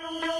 Thank you.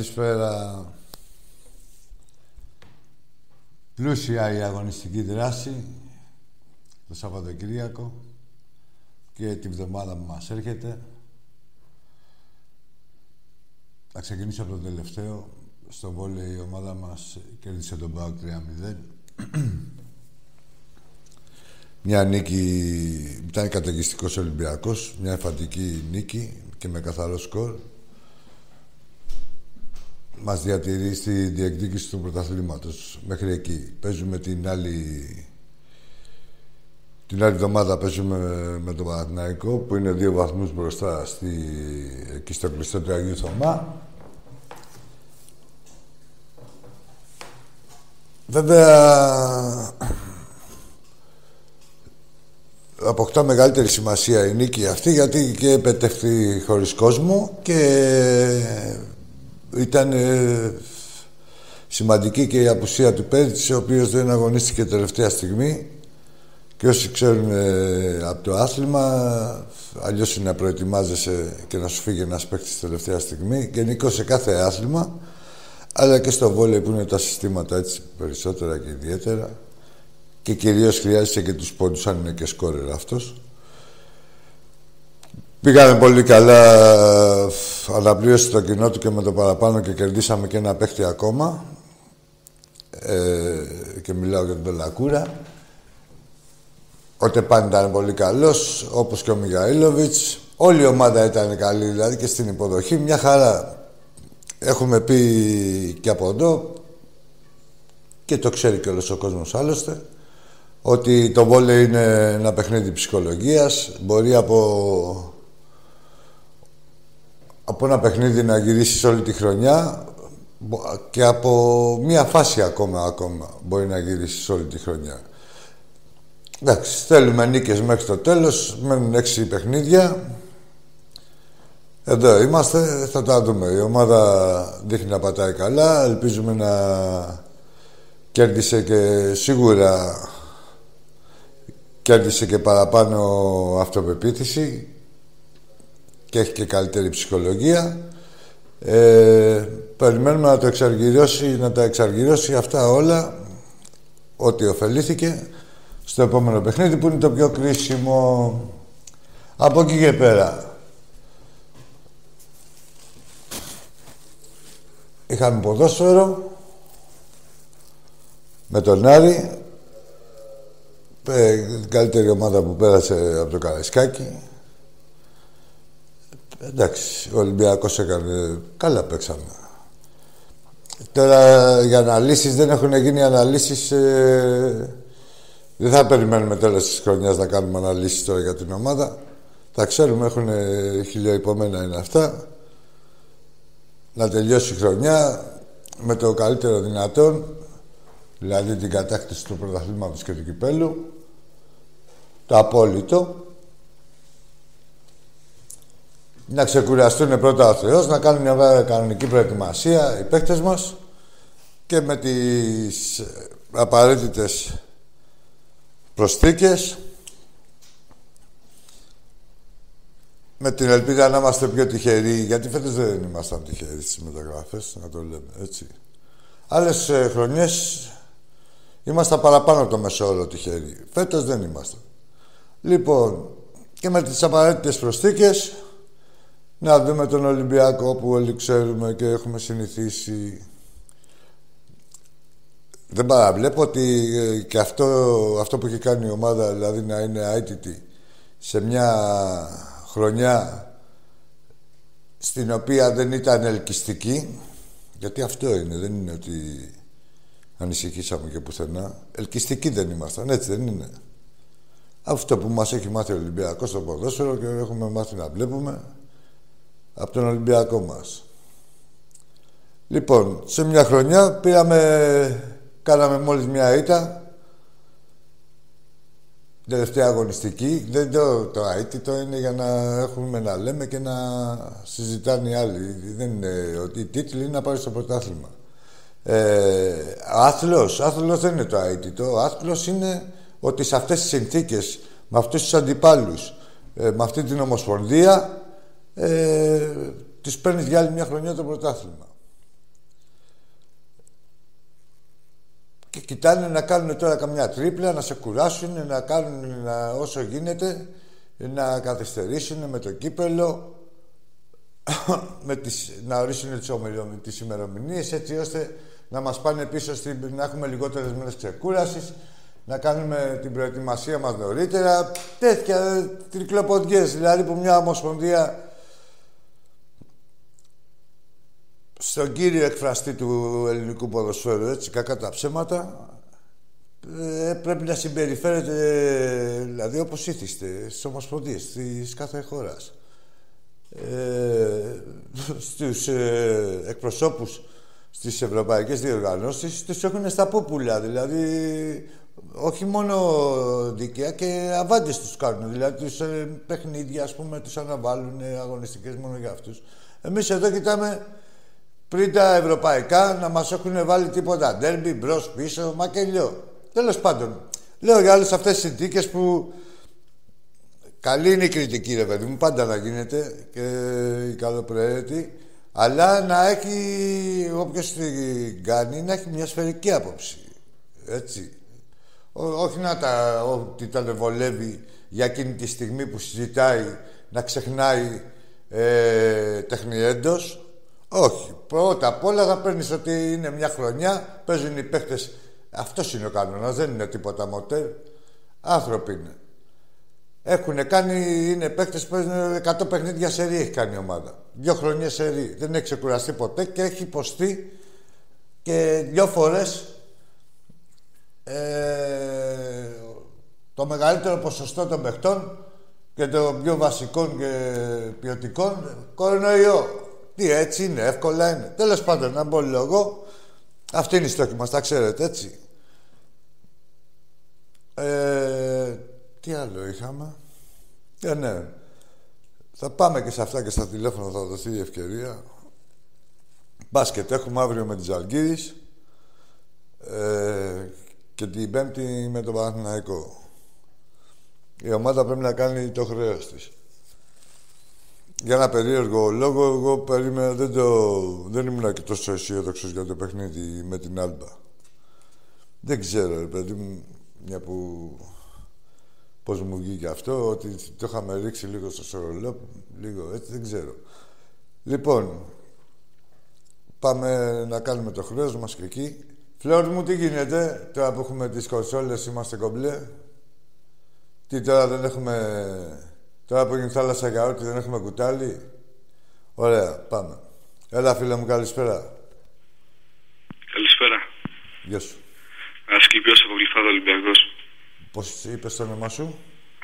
Καλησπέρα. Πλούσια η αγωνιστική δράση το Σαββατοκύριακο και την βδομάδα που μας έρχεται. Θα ξεκινήσω από το τελευταίο. Στο βόλεϊ η ομάδα μας κέρδισε τον ΠΑΟΚ 3-0. Μια νίκη, ήταν καταιγιστικός Ολυμπιακός, μια εφαντική νίκη και με καθαρό σκορ μας διατηρεί στη διεκδίκηση του πρωταθλήματος μέχρι εκεί. Παίζουμε την άλλη... Την άλλη εβδομάδα παίζουμε με τον Παναθηναϊκό που είναι δύο βαθμούς μπροστά στη... εκεί στο κλειστό του Αγίου Θωμά. Βέβαια, αποκτά μεγαλύτερη σημασία η νίκη αυτή γιατί και επετεύχθη χωρίς κόσμο και ήταν ε, σημαντική και η απουσία του Πέριτς, ο οποίος δεν αγωνίστηκε τελευταία στιγμή. Και όσοι ξέρουν ε, από το άθλημα, αλλιώς είναι να προετοιμάζεσαι και να σου φύγει ένας παίκτης τελευταία στιγμή. Γενικώ σε κάθε άθλημα, αλλά και στο βόλεϊ που είναι τα συστήματα έτσι περισσότερα και ιδιαίτερα. Και κυρίως χρειάζεται και τους πόντους αν είναι και σκόρερ αυτός. Πήγαμε πολύ καλά, αναπλήρωσε το κοινό του και με το παραπάνω και κερδίσαμε και ένα παίχτη ακόμα. Ε, και μιλάω για τον Πελακούρα. Ο Τεπάν ήταν πολύ καλός, όπως και ο Μιγαήλοβιτς. Όλη η ομάδα ήταν καλή, δηλαδή και στην υποδοχή. Μια χαρά. Έχουμε πει και από εδώ, και το ξέρει και όλος ο κόσμος άλλωστε, ότι το βόλε είναι ένα παιχνίδι ψυχολογίας. Μπορεί από από ένα παιχνίδι να γυρίσεις όλη τη χρονιά και από μία φάση ακόμα, ακόμα μπορεί να γυρίσεις όλη τη χρονιά. Εντάξει, θέλουμε νίκες μέχρι το τέλος, μένουν έξι παιχνίδια. Εδώ είμαστε, θα τα δούμε. Η ομάδα δείχνει να πατάει καλά, ελπίζουμε να κέρδισε και σίγουρα κέρδισε και παραπάνω αυτοπεποίθηση και έχει και καλύτερη ψυχολογία. Ε, περιμένουμε να το εξαργυρώσει, να τα εξαργυρώσει αυτά όλα ότι ωφελήθηκε στο επόμενο παιχνίδι που είναι το πιο κρίσιμο από εκεί και πέρα. Είχαμε ποδόσφαιρο με τον Άρη ε, καλύτερη ομάδα που πέρασε από το Καραϊσκάκι Εντάξει, ο Ολυμπιακός έκανε... Καλά παίξαμε. Τώρα για αναλύσεις δεν έχουν γίνει αναλύσεις... Ε... Δεν θα περιμένουμε τέλος της χρονιάς να κάνουμε αναλύσεις τώρα για την ομάδα. Τα ξέρουμε, έχουν χιλιοϊπωμένα είναι αυτά. Να τελειώσει η χρονιά. με το καλύτερο δυνατόν, δηλαδή την κατάκτηση του πρωταθλήματος και του κυπέλου, το απόλυτο, να ξεκουραστούν πρώτα ο Θεός, να κάνουν μια κανονική προετοιμασία οι παίκτες μας και με τις απαραίτητες προσθήκες με την ελπίδα να είμαστε πιο τυχεροί, γιατί φέτος δεν ήμασταν τυχεροί στις μεταγραφές, να το λέμε έτσι. Άλλες ε, χρονιές ήμασταν παραπάνω το μεσόωρο τυχεροί. Φέτος δεν ήμασταν. Λοιπόν, και με τις απαραίτητες προσθήκες να δούμε τον Ολυμπιακό που όλοι ξέρουμε και έχουμε συνηθίσει. Δεν παραβλέπω ότι ε, και αυτό, αυτό που έχει κάνει η ομάδα, δηλαδή να είναι αίτητη σε μια χρονιά στην οποία δεν ήταν ελκυστική, γιατί αυτό είναι, δεν είναι ότι ανησυχήσαμε και πουθενά. Ελκυστικοί δεν ήμασταν, έτσι δεν είναι. Αυτό που μας έχει μάθει ο Ολυμπιακός στο ποδόσφαιρο και έχουμε μάθει να βλέπουμε από τον Ολυμπιακό μας. Λοιπόν, σε μια χρονιά πήραμε, κάναμε μόλις μια ήττα, τελευταία αγωνιστική. Δεν το, το αίτητο είναι για να έχουμε να λέμε και να συζητάνε οι άλλοι. Δεν είναι ότι οι τίτλοι είναι να πάρει στο πρωτάθλημα. Ε, άθλος, άθλος δεν είναι το αίτητο. Άθλος είναι ότι σε αυτές τις συνθήκες, με αυτούς τους αντιπάλους, ε, με αυτή την ομοσπονδία, ε, τις παίρνεις για άλλη μια χρονιά το πρωτάθλημα. Και κοιτάνε να κάνουν τώρα καμιά τρίπλα, να σε κουράσουν, να κάνουν να, όσο γίνεται, να καθυστερήσουν με το κύπελο, με τις, να ορίσουν τις, τις ημερομηνίες, έτσι ώστε να μας πάνε πίσω, στην, να έχουμε λιγότερες μέρες ξεκούρασης, να κάνουμε την προετοιμασία μας νωρίτερα. Τέτοια τρικλοποδιές, δηλαδή που μια ομοσπονδία στον κύριο εκφραστή του ελληνικού ποδοσφαίρου, έτσι, κακά τα ψέματα, ε, πρέπει να συμπεριφέρεται, δηλαδή, όπως ήθιστε, στις ομοσπονδίες της κάθε χώρας. Ε, στους ε, εκπροσώπους στις ευρωπαϊκές διοργανώσεις τους έχουν στα πούπουλα, δηλαδή όχι μόνο δικαία και αβάντες τους κάνουν. Δηλαδή τους ε, παιχνίδια, ας πούμε, τους αναβάλουν αγωνιστικές μόνο για αυτούς. Εμείς εδώ κοιτάμε πριν τα ευρωπαϊκά να μας έχουν βάλει τίποτα ντέρμπι, μπρος, πίσω, μακελιό. Τέλος πάντων, λέω για όλες αυτές τις συνθήκες που καλή είναι η κριτική, ρε παιδί μου, πάντα να γίνεται και η καλοπροαίρετη, αλλά να έχει, όποιος την κάνει, να έχει μια σφαιρική άποψη. Έτσι. όχι να τα, ότι τα βολεύει για εκείνη τη στιγμή που συζητάει να ξεχνάει ε, τεχνιέντος, όχι. Πρώτα απ' όλα θα παίρνεις ότι είναι μια χρονιά, παίζουν οι παίχτε. Αυτός είναι ο κανόνας, δεν είναι τίποτα μοτέρ. Άνθρωποι είναι. Έχουν κάνει, είναι παίχτε που παίζουν 100 παιχνίδια σε ρί, έχει κάνει η ομάδα. Δύο χρονιές σε ρί. Δεν έχει ξεκουραστεί ποτέ και έχει υποστεί και δύο φορές ε, το μεγαλύτερο ποσοστό των παιχτών και το πιο βασικών και ποιοτικών κορονοϊό. Τι έτσι είναι, εύκολα είναι. Τέλος πάντων, να μπω λόγο. Αυτή είναι η στόχη μας, τα ξέρετε έτσι. Ε, τι άλλο είχαμε; Ε, ναι. Θα πάμε και σε αυτά και στα τηλέφωνα θα δοθεί η ευκαιρία. Μπάσκετ έχουμε αύριο με τις Αλγύρης ε, και την Πέμπτη με τον Παναθηναϊκό. Η ομάδα πρέπει να κάνει το χρέος της για ένα περίεργο λόγο, εγώ περίμενα, δεν, το, δεν ήμουν και τόσο αισιόδοξος για το παιχνίδι με την Άλμπα. Δεν ξέρω, ρε παιδί μου, μια που πώς μου βγήκε αυτό, ότι το είχαμε ρίξει λίγο στο σορολό, λίγο έτσι, δεν ξέρω. Λοιπόν, πάμε να κάνουμε το χρέος μας και εκεί. Φλόρ μου, τι γίνεται, τώρα που έχουμε τις κονσόλες, είμαστε κομπλέ. Τι τώρα δεν έχουμε Τώρα που είναι θάλασσα για ό,τι δεν έχουμε κουτάλι. Ωραία, πάμε. Έλα, φίλε μου, καλησπέρα. Καλησπέρα. Γεια σου. Ασκληπιός από Γλυφάδα Ολυμπιακός. Πώς είπες το όνομά σου;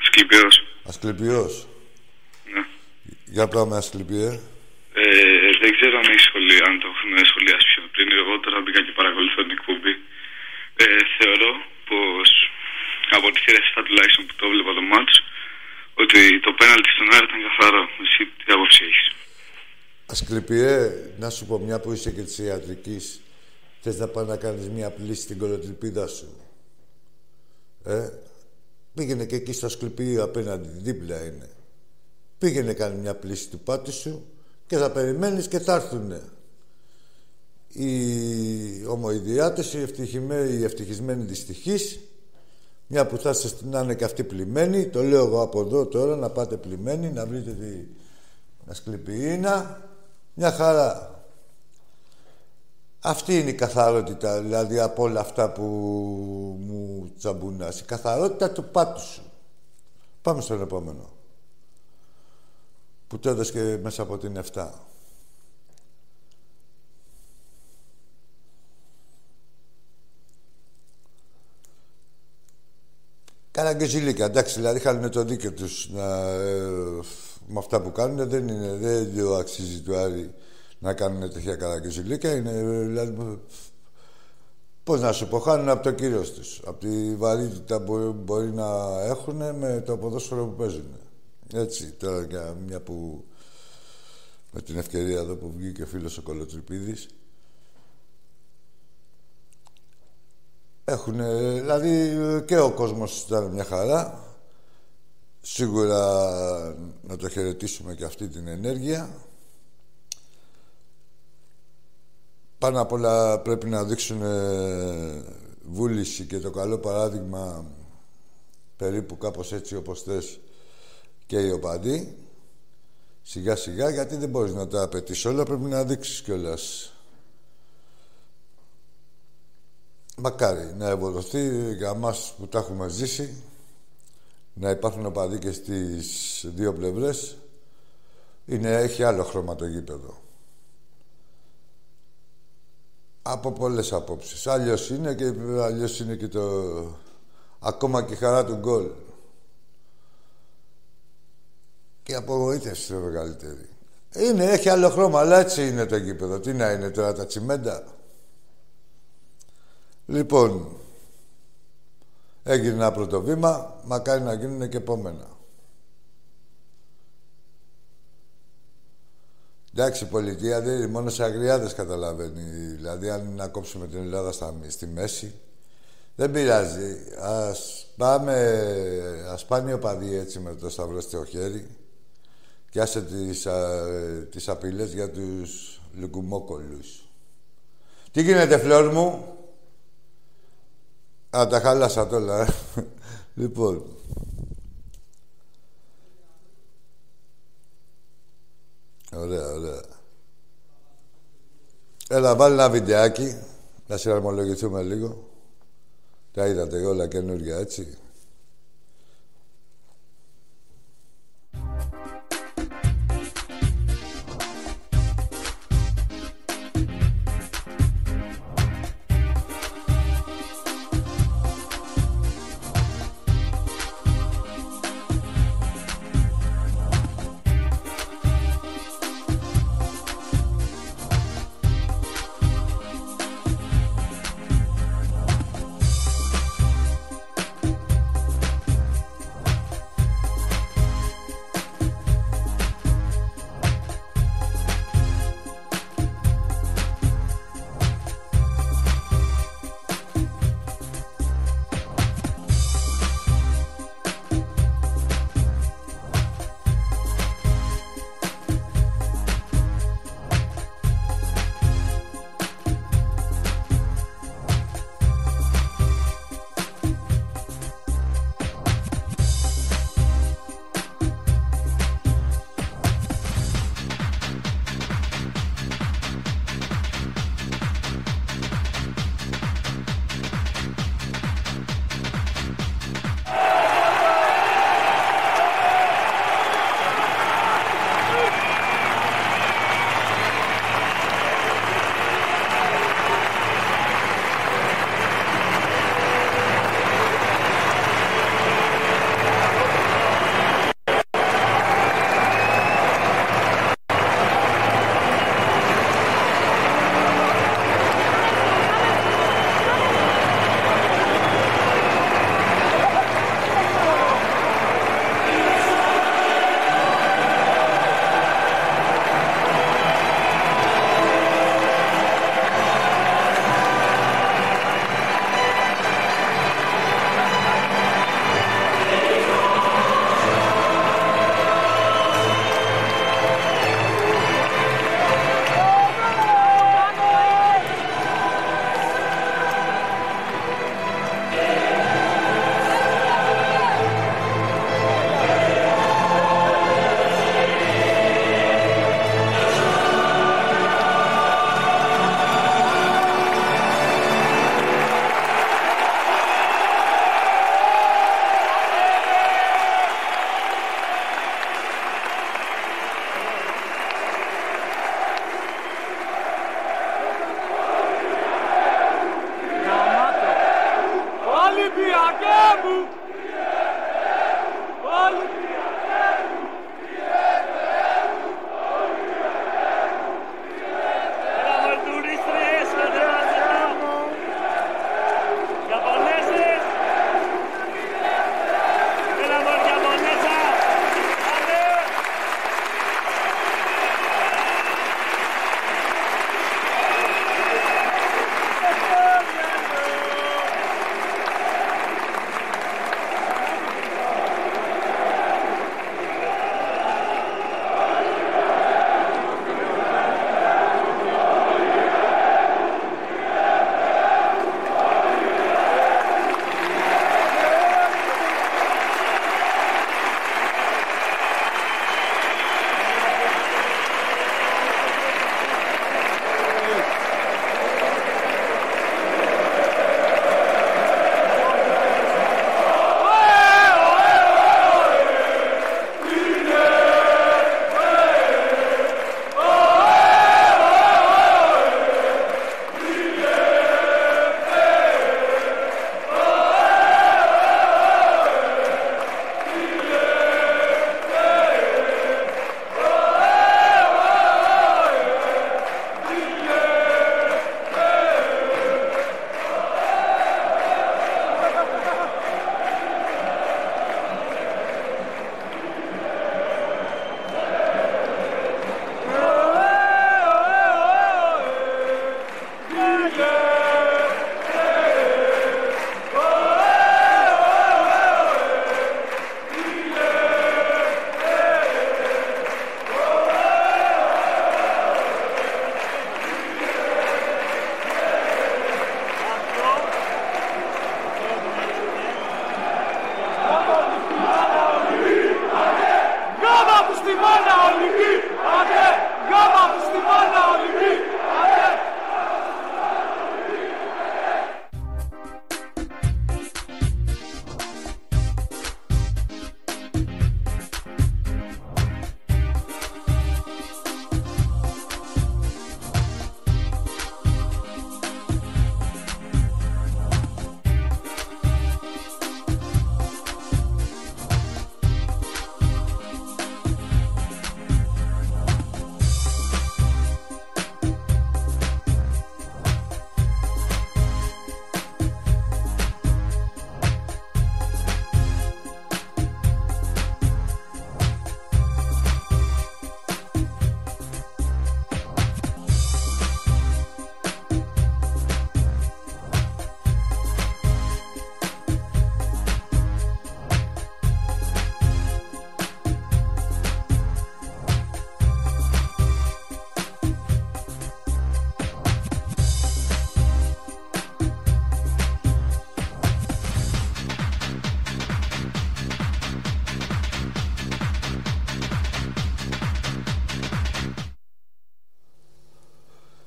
Ασκληπιός. Ασκληπιός. Ναι. Για πάμε, Ασκληπιέ. Ε, δεν ξέρω αν, έχεις σχολεί, αν το έχουμε σχολιάσει πιο πριν. Εγώ τώρα μπήκα και παρακολουθώ την εκπομπή. Ε, θεωρώ πως από τη θύρα 7 τουλάχιστον που το βλέπα το μάτς ότι το πέναλτι στον Άρη ήταν καθαρό. Εσύ τι άποψη έχεις; Ασκληπιέ, να σου πω μια που είσαι και της ιατρικής. Θες να πάει να κάνεις μια πλήση στην κολοτριπίδα σου. Ε, πήγαινε και εκεί στο Ασκληπιείο απέναντι, δίπλα είναι. Πήγαινε κάνει μια πλήση του πάτη σου και θα περιμένεις και θα έρθουνε. Οι ομοειδιάτες, οι, οι ευτυχισμένοι δυστυχείς, μια που θα είστε να είναι και αυτοί πλημμένοι, το λέω εγώ από εδώ τώρα, να πάτε πλημμένοι, να βρείτε τη ασκληπιίνα, μια χαρά. Αυτή είναι η καθαρότητα, δηλαδή από όλα αυτά που μου τσαμπουνάς. Η καθαρότητα του πάτους σου. Πάμε στον επόμενο που το έδωσε και μέσα από την 7. Καραγκεζιλίκα, εντάξει, δηλαδή είχαν το δίκιο τους να, ε, με αυτά που κάνουν. Δεν είναι, δεν αξίζει του Άρη να κάνουν τέτοια καραγκεζιλίκα. Είναι, δηλαδή, πώς να σου πω, χάνουν από το κύριο τους. Από τη βαρύτητα που μπορεί να έχουν με το ποδόσφαιρο που παίζουν. Έτσι, τώρα για μια που με την ευκαιρία εδώ που βγήκε ο φίλος ο Κολοτρυπίδης έχουν, δηλαδή και ο κόσμος ήταν μια χαρά. Σίγουρα να το χαιρετήσουμε και αυτή την ενέργεια. Πάνω απ' όλα πρέπει να δείξουν βούληση και το καλό παράδειγμα περίπου κάπως έτσι όπως θες και οι οπαδοί σιγά σιγά γιατί δεν μπορείς να τα απαιτήσει όλα πρέπει να δείξεις κιόλας. Μακάρι να ευοδοθεί για μας που τα έχουμε ζήσει να υπάρχουν οπαδοί και στις δύο πλευρές είναι, έχει άλλο χρώμα το γήπεδο. Από πολλές απόψεις. Αλλιώς είναι και αλλιώς είναι και το... Ακόμα και η χαρά του γκολ. Και απογοήτευση το μεγαλύτερη. Είναι, έχει άλλο χρώμα, αλλά έτσι είναι το γήπεδο. Τι να είναι τώρα τα τσιμέντα; Λοιπόν, έγινε ένα πρώτο βήμα, μακάρι να γίνουν και επόμενα. Εντάξει, η πολιτεία δεν είναι μόνο σε αγριάδες καταλαβαίνει. Δηλαδή, αν να κόψουμε την Ελλάδα στα, στη μέση, δεν πειράζει. Ας πάμε, ας πάνε οι οπαδοί έτσι με το σταυρό στο χέρι και άσε τις, α, τις απειλές για τους λουκουμόκολους. Τι γίνεται, φλόρ μου; Α, τα χάλασα τώρα. λοιπόν. Ωραία, ωραία. Έλα, βάλει ένα βιντεάκι. Να συναρμολογηθούμε λίγο. Τα είδατε όλα καινούργια, έτσι.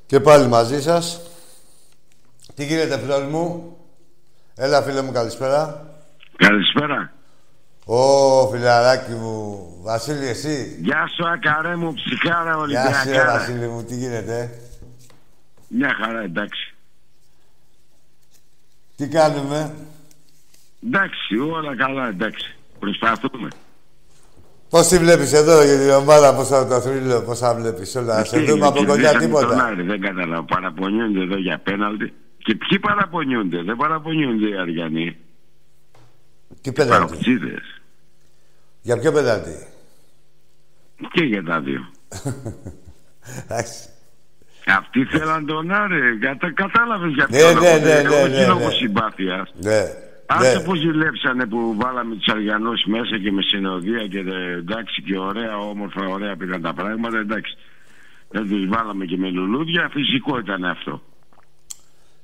Και πάλι μαζί σας. Τι γίνεται, φίλο μου; Έλα, φίλε μου, καλησπέρα. Καλησπέρα. Ω, φιλαράκι μου. Βασίλη, εσύ. Γεια σου, ακαρέ μου, ψυχάρα, Γεια σου, Ολυμπιακάρα. Βασίλη μου. Τι γίνεται. Μια χαρά, εντάξει. Τι κάνουμε; Εντάξει, όλα καλά, εντάξει. Προσπαθούμε. Πώς τη βλέπεις εδώ για την ομάδα, πώς θα το θρύλω, πώς θα βλέπεις όλα. Σε Τι δούμε από έγινε, κοντά κερδίσαμε τον τίποτα. Άρη, Δεν καταλαβαίνω. Παραπονιούνται εδώ για πέναλτι. Και ποιοι παραπονιούνται, δεν παραπονιούνται οι Αριανοί. Τι πέναλτι; Παροξίδες. Για ποιο πέναλτι; Και για τα δύο. Εντάξει. Αυτοί θέλαν τον Άρη. Κατα... Κατάλαβες για Ναι, ποιο ναι, λόγο. ναι, Εγώ ναι, όχι ναι, λόγω ναι. συμπάθειας. Ναι. Άσε ναι. που ζηλέψανε που βάλαμε τους Αριανούς μέσα και με συνοδεία και ε, εντάξει και ωραία, όμορφα, ωραία πήγαν τα πράγματα. Εντάξει. Δεν τους βάλαμε και με λουλούδια, φυσικό ήταν αυτό.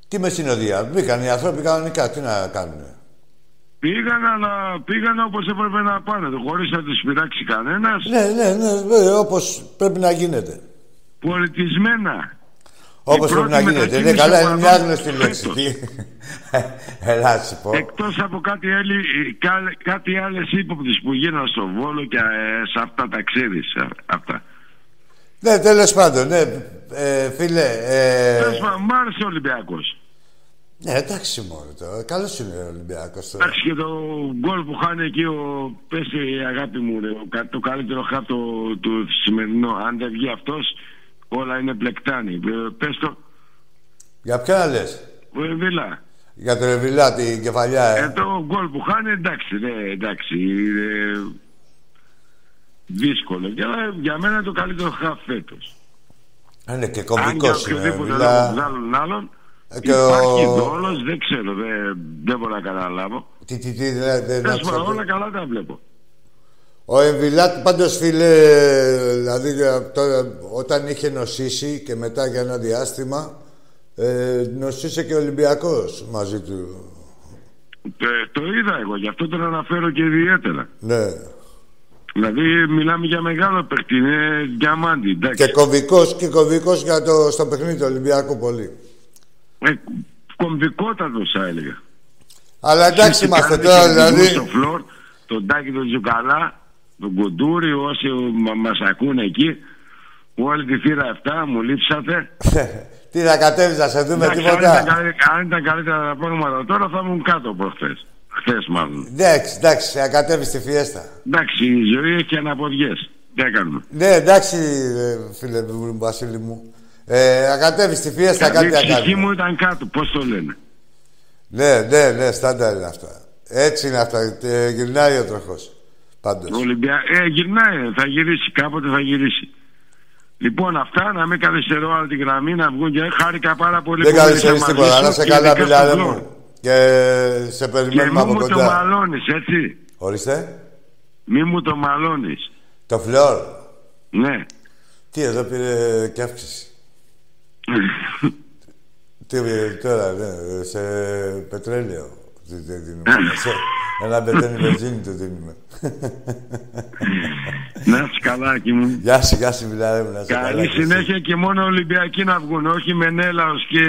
Τι με συνοδεία. Μπήκαν οι άνθρωποι κανονικά. Τι να κάνουν. Πήγαν, αλλά πήγαν όπως έπρεπε να πάνε, χωρίς να τους πειράξει κανένας. Ναι, ναι, ναι. βέβαια, Όπως πρέπει να γίνεται. Πολιτισμένα. Όπως Η πρέπει να πρώτη γίνεται. Ναι, μετακίνηση καλά, από είναι μια εδώ άγνωστη λέξη. φέτος. Τι- Ελά, σου πω. Εκτός από κάτι, άλλη, κα- κάτι άλλες ύποπτες που γίνανε στο Βόλο και ε, σε αυτά τα ξέρεις. Αυτά. Ναι, τέλος πάντων, ναι. Ε, φίλε, ε, Τέλος πάντων, μ' άρεσε ο Ολυμπιακός. Ναι, εντάξει μόνο τώρα. Καλός είναι ο Ολυμπιακός τώρα. Εντάξει και το γκολ που χάνει εκεί ο πέσει η αγάπη μου, ρε, ο κα- το καλύτερο χάπτο του σημερινό. Αν δεν βγει αυτός, όλα είναι πλεκτάνη. Πες το, Για ποια λες; ο Εβίλα. Για το Ρεβιλά, την κεφαλιά, ε. Ε, το γκολ που χάνει, εντάξει, ναι, εντάξει. Είναι δύσκολο. Για, για μένα είναι το καλύτερο χαφ φέτος. Είναι και Αν κομβικό για είναι. οποιοδήποτε λόγο Ρεβιλά. βγάλουν άλλον, Ε, και υπάρχει ο- δόλος, δεν ξέρω, δεν, δεν μπορώ να καταλάβω. Τι, τι, τι, δεν δεν Τέλος άκουσα πάντων, το. όλα καλά τα βλέπω. Ο Εμβιλάτ πάντως φίλε, δηλαδή τώρα, όταν είχε νοσήσει και μετά για ένα διάστημα, ε, νοσήσε και ο Ολυμπιακός μαζί του. Το, το είδα εγώ, γι' αυτό τον αναφέρω και ιδιαίτερα. Ναι. Δηλαδή, μιλάμε για μεγάλο παίχτη, είναι διαμάντι, εντάξει. Και κομβικός και κομβικός για το, στο παιχνίδι του Ολυμπιακού πολύ. Ε, κομβικότατος θα έλεγα. Αλλά εντάξει είμαστε Κάνετε τώρα και δηλαδή. δικού Στο φλόρ, τον Τάκη τον Τζουκαλά, τον Κοντούρη, όσοι μα, μας ακούνε εκεί, όλη τη θύρα αυτά μου λείψατε. Τι να κατέβεις να σε δούμε Εντάξει, αν, ήταν τίποτα. καλύ- αν ήταν καλύτερα τα πράγματα τώρα θα ήμουν κάτω προχθές. Χθες μάλλον. Εντάξει, εντάξει, να κατέβεις στη φιέστα. Εντάξει, η ζωή έχει αναποδιές. Τι έκανουμε. Ναι, εντάξει, ε, φίλε μου, Βασίλη μου. Ε, να κατέβεις στη φιέστα, κάτι Η να ψυχή κάνουμε. μου ήταν κάτω, πώς το λένε. Ναι, ναι, ναι, στάνταρ είναι αυτά. Έτσι είναι αυτά. Ε, γυρνάει ο τροχός. Πάντως. Ο Ολυμπια... Ε, γυρνάει, θα γυρίσει, κάποτε θα γυρίσει. Λοιπόν, αυτά να μην καθυστερώ άλλη τη γραμμή να βγουν και χάρηκα πάρα πολύ Δεν που μίλησα καθυστερείς μαζί τίποτα. σου Να σε και καλά, ειδικά μιλάρε στο μου. Φλόρ. Και σε Και περιμένουμε μη από μου το κοντά. μαλώνεις, έτσι. Ορίστε. Μη μου το μαλώνεις. Το φλόρ. Ναι. Τι εδώ πήρε και αύξηση. Τι ε, τώρα, ναι, σε πετρέλαιο. Τι- τι δίνουμε. Σε Ένα μπετένι βενζίνη του δίνουμε. να είσαι καλά, εκεί μου. Γεια σου, γεια σου, μιλάρε μου. Να σε καλά. Καλή και εσύ. συνέχεια και μόνο Ολυμπιακοί να βγουν, όχι Μενέλαος και...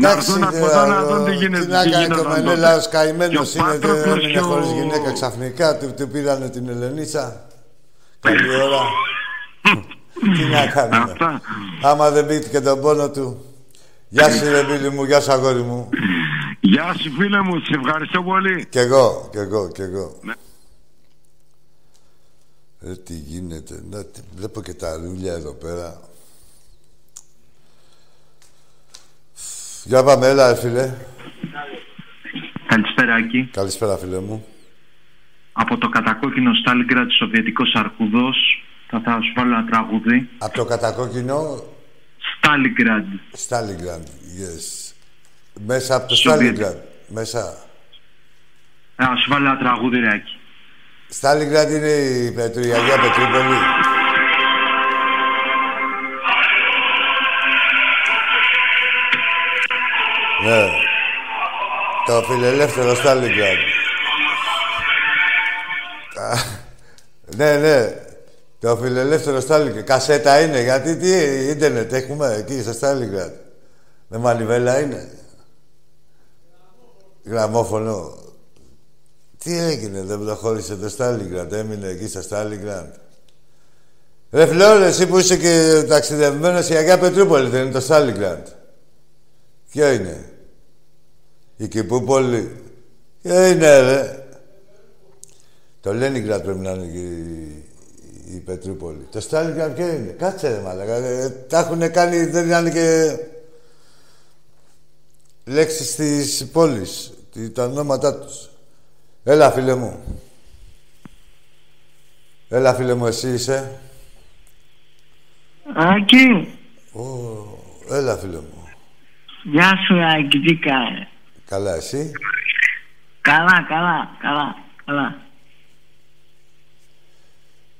Να Εντάξει, έρθουν από ε, εδώ να ο- δουν τι γίνεται. Τι να τι κάνει γινόταν το τότε. Μενέλαος Και καημένος ο είναι, Πάτροπλος δεν είναι και ο- χωρίς γυναίκα ξαφνικά. Του, του πήρανε την Ελενίτσα. Καλή ώρα. Τι να κάνουμε. Αυτά. Άμα δεν πείτε και τον πόνο του. Γεια σου ρε Μπίλη μου, γεια σου αγόρι μου. Γεια σου φίλε μου, σε ευχαριστώ πολύ. Κι εγώ, κι εγώ, κι εγώ. Ναι. Ε, τι γίνεται. Να, τι- βλέπω και τα ρούλια εδώ πέρα. Για πάμε, έλα, ρε, φίλε. Καλησπέρα, Άκη. Καλησπέρα, φίλε μου. Από το κατακόκκινο Στάλιγκρατ, Σοβιετικός Αρκουδός, θα, θα σου βάλω ένα τραγούδι. Από το κατακόκκινο, Στάλιγκραντ. Στάλιγκραντ. Yes. Μέσα από το Σοβιετ. Στάλιγκραντ. Μέσα. Θα σου βάλω ένα τραγούδι, ρε, Άκη. Στάλιγκραντ είναι η, Πετρου, η Αγία Πετρούπολη. Ναι. Το φιλελεύθερο Στάλιγκραντ. Α, ναι, ναι. Το φιλελεύθερο Στάλιγκραντ. Κασέτα είναι, γιατί τι ίντερνετ έχουμε εκεί στο Στάλιγκραντ. Με μανιβέλα είναι. Γραμμόφωνο. Τι έγινε, δεν προχώρησε το Στάλιγκραντ, έμεινε εκεί στο Στάλιγκραντ. Ρε Φλόρ, εσύ που είσαι και ταξιδευμένος η Αγία Πετρούπολη, δεν είναι το Στάλιγκραντ. Ποιο είναι; Η Κυπούπολη. Ποιο είναι, ρε; Το Λένιγκραντ πρέπει να είναι και η, η Πετρούπολη. Το Στάλιγκραντ ποιο είναι; Κάτσε ρε μαλακα. Ε, τα έχουν κάνει, δεν είναι και λέξεις της πόλης. Τι- Τα ονόματά τους. Έλα, φίλε μου. Έλα, φίλε μου, εσύ είσαι. Άκη, Ω, έλα, φίλε μου. γεια σου Άκη, τι κάνεις. Καλά, εσύ. Καλά, καλά, καλά, καλά.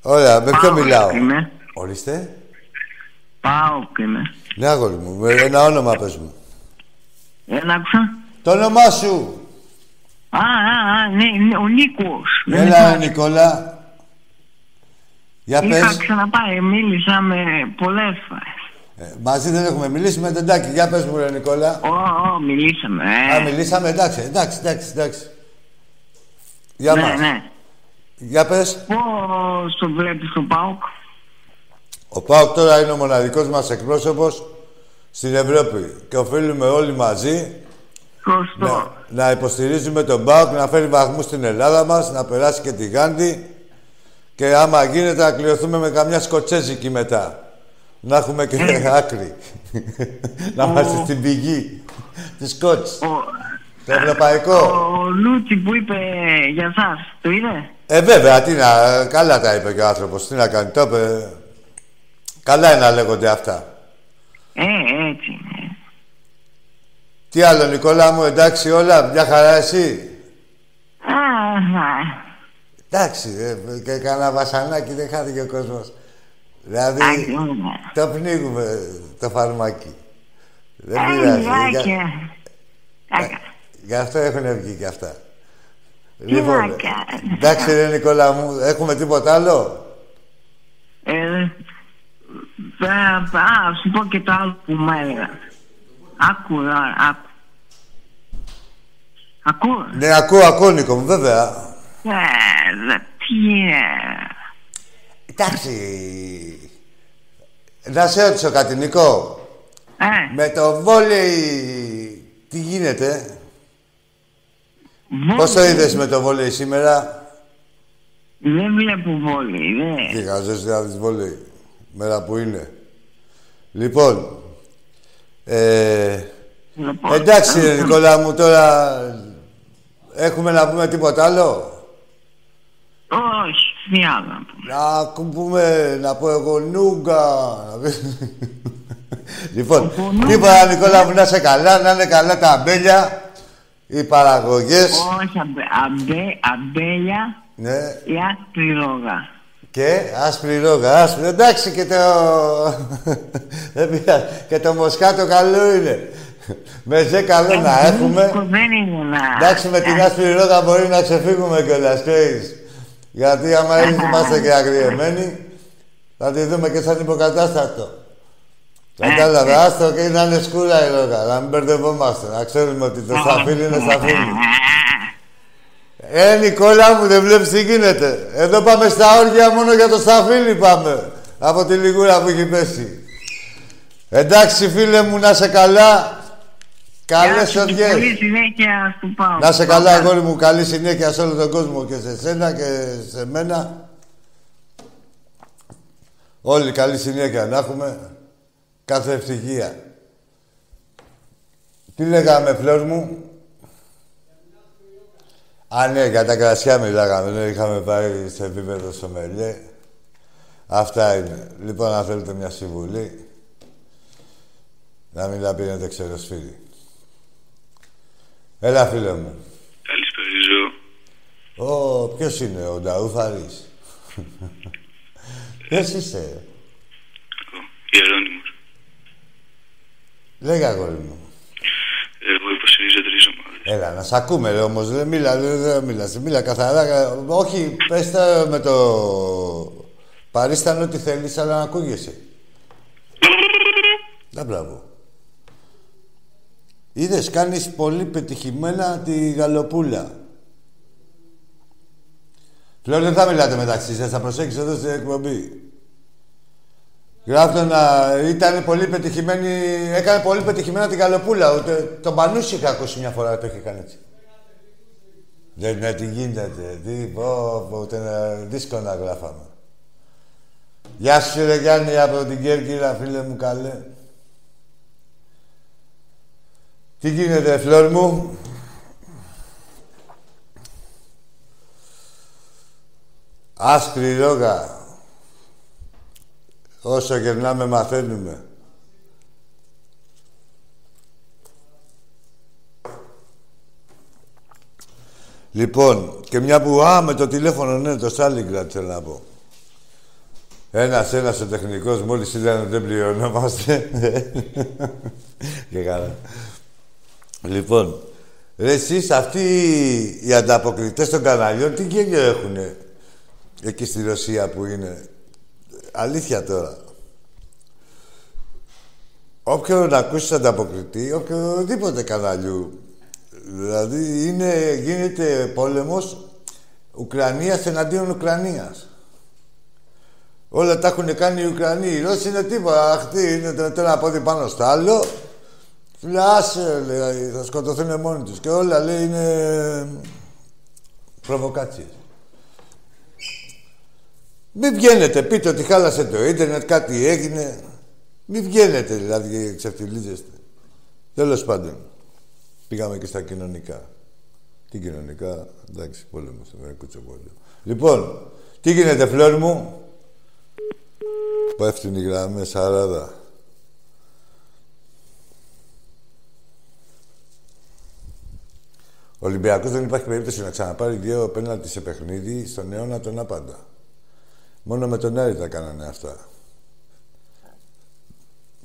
Ωραία, με ποιο Πάω, μιλάω; Είμαι. Ορίστε. Πάω και είμαι. Ναι, αγόρι μου. με Ένα όνομα πες μου. Δεν άκουσα. Το όνομά σου. Α, α, α, ναι, ναι, ο Νίκος. Δεν Έλα, υπάρχει. Νικόλα. Για Είχα πες. ξαναπάει, μίλησα με πολλές φορές. Ε, μαζί δεν έχουμε μιλήσει με τον Τάκη. Για πες μου, ρε Νικόλα. Ω, ω, μιλήσαμε. ε. Α, μιλήσαμε, εντάξει, εντάξει, εντάξει, εντάξει. Για ναι, μας. ναι. Για πες. Πώς το βλέπεις το ΠΑΟΚ. Ο Πάοκ τώρα είναι ο μοναδικός μας εκπρόσωπος στην Ευρώπη και οφείλουμε όλοι μαζί Σωστό. Να, να υποστηρίζουμε τον ΠΑΟΚ, να φέρει βαθμούς στην Ελλάδα μας, να περάσει και τη Γάνδη και άμα γίνεται να κλειωθούμε με καμιά σκοτσέζικη μετά. Να έχουμε και Ε. άκρη. να είμαστε στην πηγή της σκότς. Ο, Το ευρωπαϊκό. ο Λούτσι που είπε για σας, το είδε; Ε, βέβαια, τι να, καλά τα είπε και ο άνθρωπος. Τι να κάνει, το είπε. Καλά είναι να λέγονται αυτά. Ε, έτσι είναι. Τι άλλο, Νικόλα μου, εντάξει όλα, μια χαρά εσύ. Αχα. Εντάξει, ε, και κανένα βασανάκι δεν χάθηκε ο κόσμος. Δηλαδή, Εντάξει, είναι. το πνίγουμε το φαρμάκι. Δεν Ε, πειράζει. λιγάκι. Για, Άκα. γι' αυτό έχουν βγει και αυτά. Τι να κάνουμε. εντάξει ρε Νικόλα μου, έχουμε τίποτα άλλο; Ε, θα- θα- Α, σου πω και το άλλο που μου έλεγα. Άκου τώρα, άκου. Ακού. Ναι, ακούω, ακούω Νίκο μου, βέβαια. Ε, δε- τι είναι. Εντάξει. Να σε ρωτήσω κάτι, Νικό. Ε, Με το βόλεϊ, τι γίνεται; βόλεϊ. Πώς το είδες με το βόλεϊ σήμερα; Δεν βλέπω βόλεϊ, δε. Τι χαζές να δεις βόλεϊ. Μέρα που είναι. Λοιπόν. Ε, Λοιπόν, εντάξει, ρε ε, Νικόλα μου, τώρα έχουμε να πούμε τίποτα άλλο; Όχι, τι άλλο να πούμε. Να ακου- πούμε, να πω εγώ νούγκα. λοιπόν, τίποτα Νικόλα μου, να είσαι καλά, να είναι καλά τα αμπέλια, οι παραγωγές. Όχι, αμπε, αμπέ, αμπέλια Ναι, ή άσπρη ρόγα. Και άσπρη ρόγα, άσπρη. Εντάξει και το... Δεν πειράζει. και το μοσκάτο καλό είναι. Με ζε καλό να έχουμε. Βρίσκο Δεν είναι να... Εντάξει, με την άσπρη ρόγα μπορεί να ξεφύγουμε κιόλας, ξέρεις. Γιατί άμα εμείς είμαστε και αγριεμένοι, θα τη δούμε και σαν υποκατάστατο. Κατάλαβε, άστο και να είναι σκούρα η ρόγα, να μην μπερδευόμαστε, να ξέρουμε ότι το σταφύλι είναι σταφύλι. Ε, Νικόλα μου, δεν βλέπεις τι γίνεται. Εδώ πάμε στα όργια μόνο για το σταφύλι πάμε. Από τη λιγούρα που έχει πέσει. Εντάξει, φίλε μου, να σε καλά. Καλές Καλή οργές. συνέχεια στο πάω. Να σε καλά, αγόρι μου. Καλή συνέχεια σε όλο τον κόσμο και σε σένα και σε μένα. Όλοι καλή συνέχεια να έχουμε. Κάθε ευτυχία. Τι λέγαμε, φλόρ μου; Α, ναι, για τα κρασιά μιλάγαμε. Ναι, είχαμε πάει σε επίπεδο στο μελιέ. Αυτά είναι. Λοιπόν, αν θέλετε μια συμβουλή, να μην τα πίνετε ξεροσφύρι. Έλα, φίλε μου. Καλησπέριζω. Ω, ποιος είναι ο Νταούφαρης; ποιος είσαι; Εγώ, Ιερώνυμος. Λέγα, αγόρι μου. Εγώ υποστηρίζω τρεις ομάδες. Έλα, να σ' ακούμε, ρε, όμως. Δεν μίλα, δεν, δεν μίλας. Μίλα καθαρά. κα- Όχι, πες τα με το... Παρίστανε ό,τι θέλεις, αλλά να ακούγεσαι. Να μπράβο. Είδες, κάνεις πολύ πετυχημένα τη γαλοπούλα. Πλέον δεν θα μιλάτε μεταξύ σας, θα προσέξεις εδώ στην εκπομπή. Γράφτο να ήταν πολύ πετυχημένη, έκανε πολύ πετυχημένα την γαλοπούλα. Ούτε τον Πανούση είχα ακούσει μια φορά που το είχε κάνει έτσι. Δεν ναι, τι γίνεται, τι, πω, πω, ούτε να, δύσκολο να γράφαμε. Γεια σου ρε Γιάννη από την Κέρκυρα, φίλε μου καλέ. Τι γίνεται, φλόρ μου; Άσπρη ρόγα. Όσο γερνάμε μαθαίνουμε. Λοιπόν, και μια που... Α, με το τηλέφωνο, ναι, το Στάλιγκρατ θέλω να πω. Ένας, ένας ο τεχνικός, μόλις είδαν ότι δεν πληρωνόμαστε. και καλά. Λοιπόν, ρε εσείς αυτοί οι ανταποκριτές των καναλιών τι γέλιο έχουνε εκεί στη Ρωσία που είναι; Αλήθεια τώρα. Όποιον ακούσεις ανταποκριτή, οποιοδήποτε καναλιού. Δηλαδή είναι, γίνεται πόλεμος Ουκρανίας εναντίον Ουκρανίας. Όλα τα έχουν κάνει οι Ουκρανοί. Οι Ρώσοι είναι τίποτα. Αυτοί είναι το ένα πόδι πάνω στο άλλο. Λάσε, λέει, θα σκοτωθούν μόνοι τους. Και όλα, λέει, είναι προβοκάτσιες. Μην βγαίνετε, πείτε ότι χάλασε το ίντερνετ, κάτι έγινε. Μην βγαίνετε, δηλαδή, και ξεφτιλίζεστε. Τέλος πάντων, πήγαμε και στα κοινωνικά. Τι κοινωνικά, εντάξει, πόλεμο, δεν κούτσο πόλεμο. Λοιπόν, τι γίνεται, φλόρ μου; Πέφτουν οι γραμμές, αράδα. Ο Ολυμπιακός δεν υπάρχει περίπτωση να ξαναπάρει δύο πέναλτις σε παιχνίδι στον αιώνα τον άπαντα. Μόνο με τον Άρη τα κάνανε αυτά.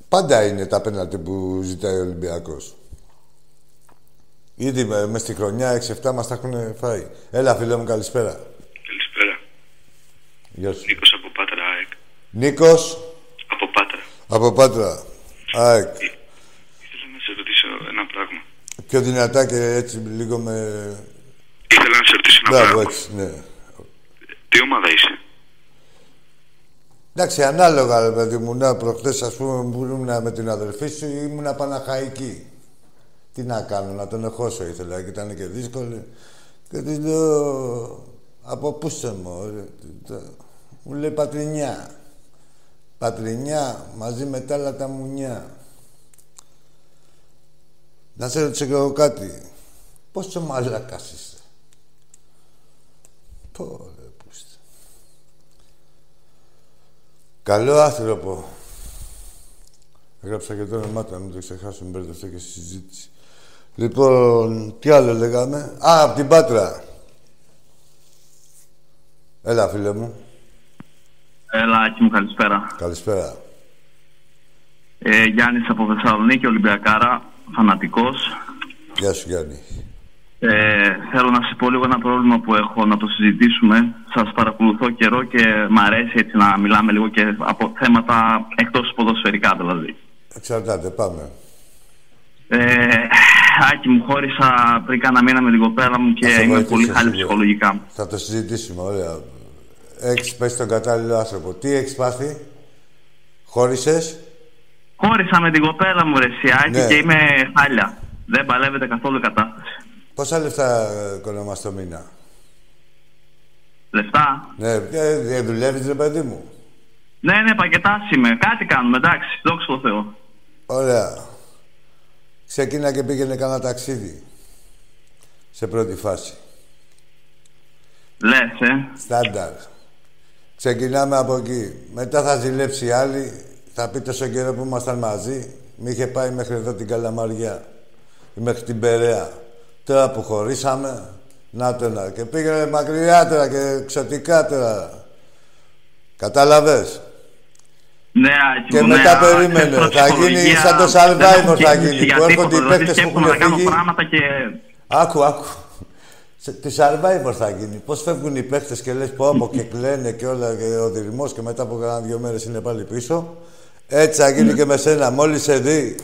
Πάντα είναι τα πέναλτι που ζητάει ο Ολυμπιακός. Ήδη με, στη χρονιά 6-7 μας τα έχουν φάει. Έλα φίλε μου, καλησπέρα. Καλησπέρα. Γεια σου. Νίκος από Πάτρα, ΑΕΚ. Νίκος, Από Πάτρα. από Πάτρα. ΑΕΚ. Ήθελα να σε ρωτήσω ένα πράγμα. Πιο δυνατά και έτσι λίγο με... Ήθελα να σε ρωτήσω ένα Μπράβο, πράγμα. έτσι, ναι. Τι ομάδα είσαι; Εντάξει, ανάλογα, ρε παιδί μου, να προχθές, ας πούμε, που ήμουν με την αδερφή σου, ήμουν Παναχαϊκή. Τι να κάνω, να τον εχώσω ήθελα και ήταν και δύσκολο. Και της λέω, από πού σε μου, ρε, τι το- μου λέει Πατρινιά. Πατρινιά, μαζί με τα άλλα τα μουνιά. Να σε ρωτήσω και εγώ κάτι. Πόσο μαλάκας είσαι. Πω, ρε, πούστε. Καλό άνθρωπο. Έγραψα και το όνομά του, να μην το ξεχάσω, μην μπερδευτώ και στη συζήτηση. Λοιπόν, τι άλλο λέγαμε; Α, από την Πάτρα. Έλα, φίλε μου. Έλα, Άκη μου, καλησπέρα. Καλησπέρα. Ε, Γιάννης από Θεσσαλονίκη, Ολυμπιακάρα, φανατικός. Γεια σου, Γιάννη. Ε, θέλω να σου πω λίγο ένα πρόβλημα που έχω να το συζητήσουμε. Σας παρακολουθώ καιρό και μ' αρέσει έτσι να μιλάμε λίγο και από θέματα εκτός ποδοσφαιρικά δηλαδή. Εξαρτάται, πάμε. Ε, Άκη μου, χώρισα πριν κάνα μήνα με την κοπέλα μου και Θα σε είμαι βοηθήσω πολύ χάλια σίγουρα. ψυχολογικά. Θα το συζητήσουμε, ωραία. Έχεις πέσει τον κατάλληλο άνθρωπο. Τι έχεις πάθει, χώρισες, Χώρισα με την κοπέλα μου, ρε Σιάκη, Ναι. και είμαι χάλια. Δεν παλεύεται καθόλου η κατάσταση. Πόσα λεφτά ε, κονομάς το μήνα; Λεφτά; Ναι, ε, δεν δουλεύεις, ρε παιδί μου. Ναι, ναι, πακετάς είμαι. Κάτι κάνουμε, εντάξει. Δόξα τω Θεώ. Ωραία. Ξεκίνα και πήγαινε κανένα ταξίδι. Σε πρώτη φάση. Λες, ε. Στάνταρ. Ξεκινάμε από εκεί. Μετά θα ζηλέψει η άλλη. Θα πει τόσο καιρό που ήμασταν μαζί. Μη είχε πάει μέχρι εδώ την Καλαμαριά. Ή μέχρι την Περαία. Τώρα που χωρίσαμε, να το να. Και πήγαινε μακριά τώρα και εξωτικά τώρα. Κατάλαβες; Ναι, Άκη Και μου, μετά ναι, περίμενε. ξέρεις, Θα ψυχολογία, γίνει σαν το δεν Survivor έχω θα σκέψη γίνει. για Που έρχονται τίποτα, οι δηλαδή παίκτες που σκέφτομαι έχουν να κάνω φύγει. πράγματα και... Άκου, άκου. Σε- Τη Survivor θα γίνει. Πώς φεύγουν οι παίχτε και λες πω από και κλαίνε και όλα και ο δειρμό και μετά από κάνα δύο μέρες είναι πάλι πίσω. Έτσι θα γίνει και με σένα. Μόλις σε δει,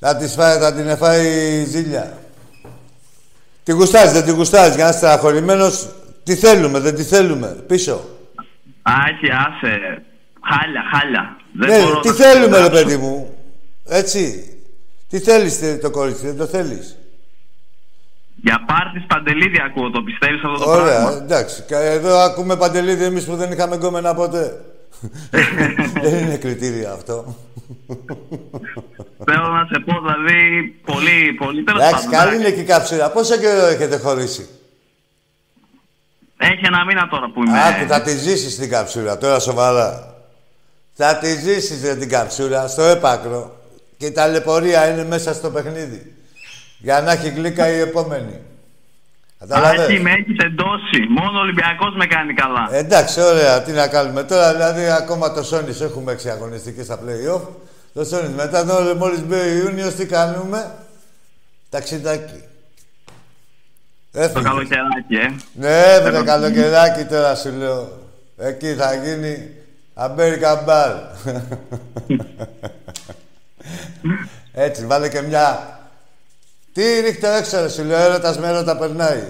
θα, της φάει, θα την εφάει η ζήλια. Τη γουστάζεις, δεν τη γουστάζεις. Για να είσαι στεναχωρημένος, τι θέλουμε, δεν τη θέλουμε. Πίσω. Άκη, άσε. Χάλια, χάλια. Δεν Ναι, μπορώ τι να θέλουμε, ρε περιγράψω. παιδί μου. Έτσι. Τι θέλεις το κορίτσι, δεν το θέλεις. Για πάρτι Παντελίδη ακούω, το πιστεύεις αυτό το Ωραία, πράγμα; εντάξει. Κα- Εδώ ακούμε παντελίδι εμείς που δεν είχαμε γκόμενα ποτέ. δεν είναι κριτήριο αυτό. Θέλω να σε πω, δηλαδή, πολύ, πολύ τέλος εντάξει, πάντων. καλή είναι και η καψούρα. Πόσο καιρό έχετε χωρίσει; Έχει ένα μήνα τώρα που είμαι. Άκου, θα τη ζήσεις την καψούρα, τώρα σοβαρά. Θα τη ζήσεις ρε, την καψούρα στο έπακρο. Και η ταλαιπωρία είναι μέσα στο παιχνίδι. Για να έχει γλύκα η επόμενη. Καταλαβες. Άκη, με έχεις εντώσει. Μόνο ο Ολυμπιακός με κάνει καλά. Εντάξει, ωραία, τι να κάνουμε τώρα. Δηλαδή, ακόμα το Σόνις έχουμε έξι αγωνιστικέ στα playoff. Το Σόνι μετά, τώρα, μόλις μπει ο Ιούνιος, τι κάνουμε; Ταξιδάκι. Το Έφυγε. καλοκαιράκι, ε. Ναι, με το καλοκαιράκι τώρα σου λέω. Εκεί θα γίνει American Bar. Έτσι, βάλε και μια... Τι ρίχτε έξω, ρε, σου λέω, έρωτας με έρωτα περνάει.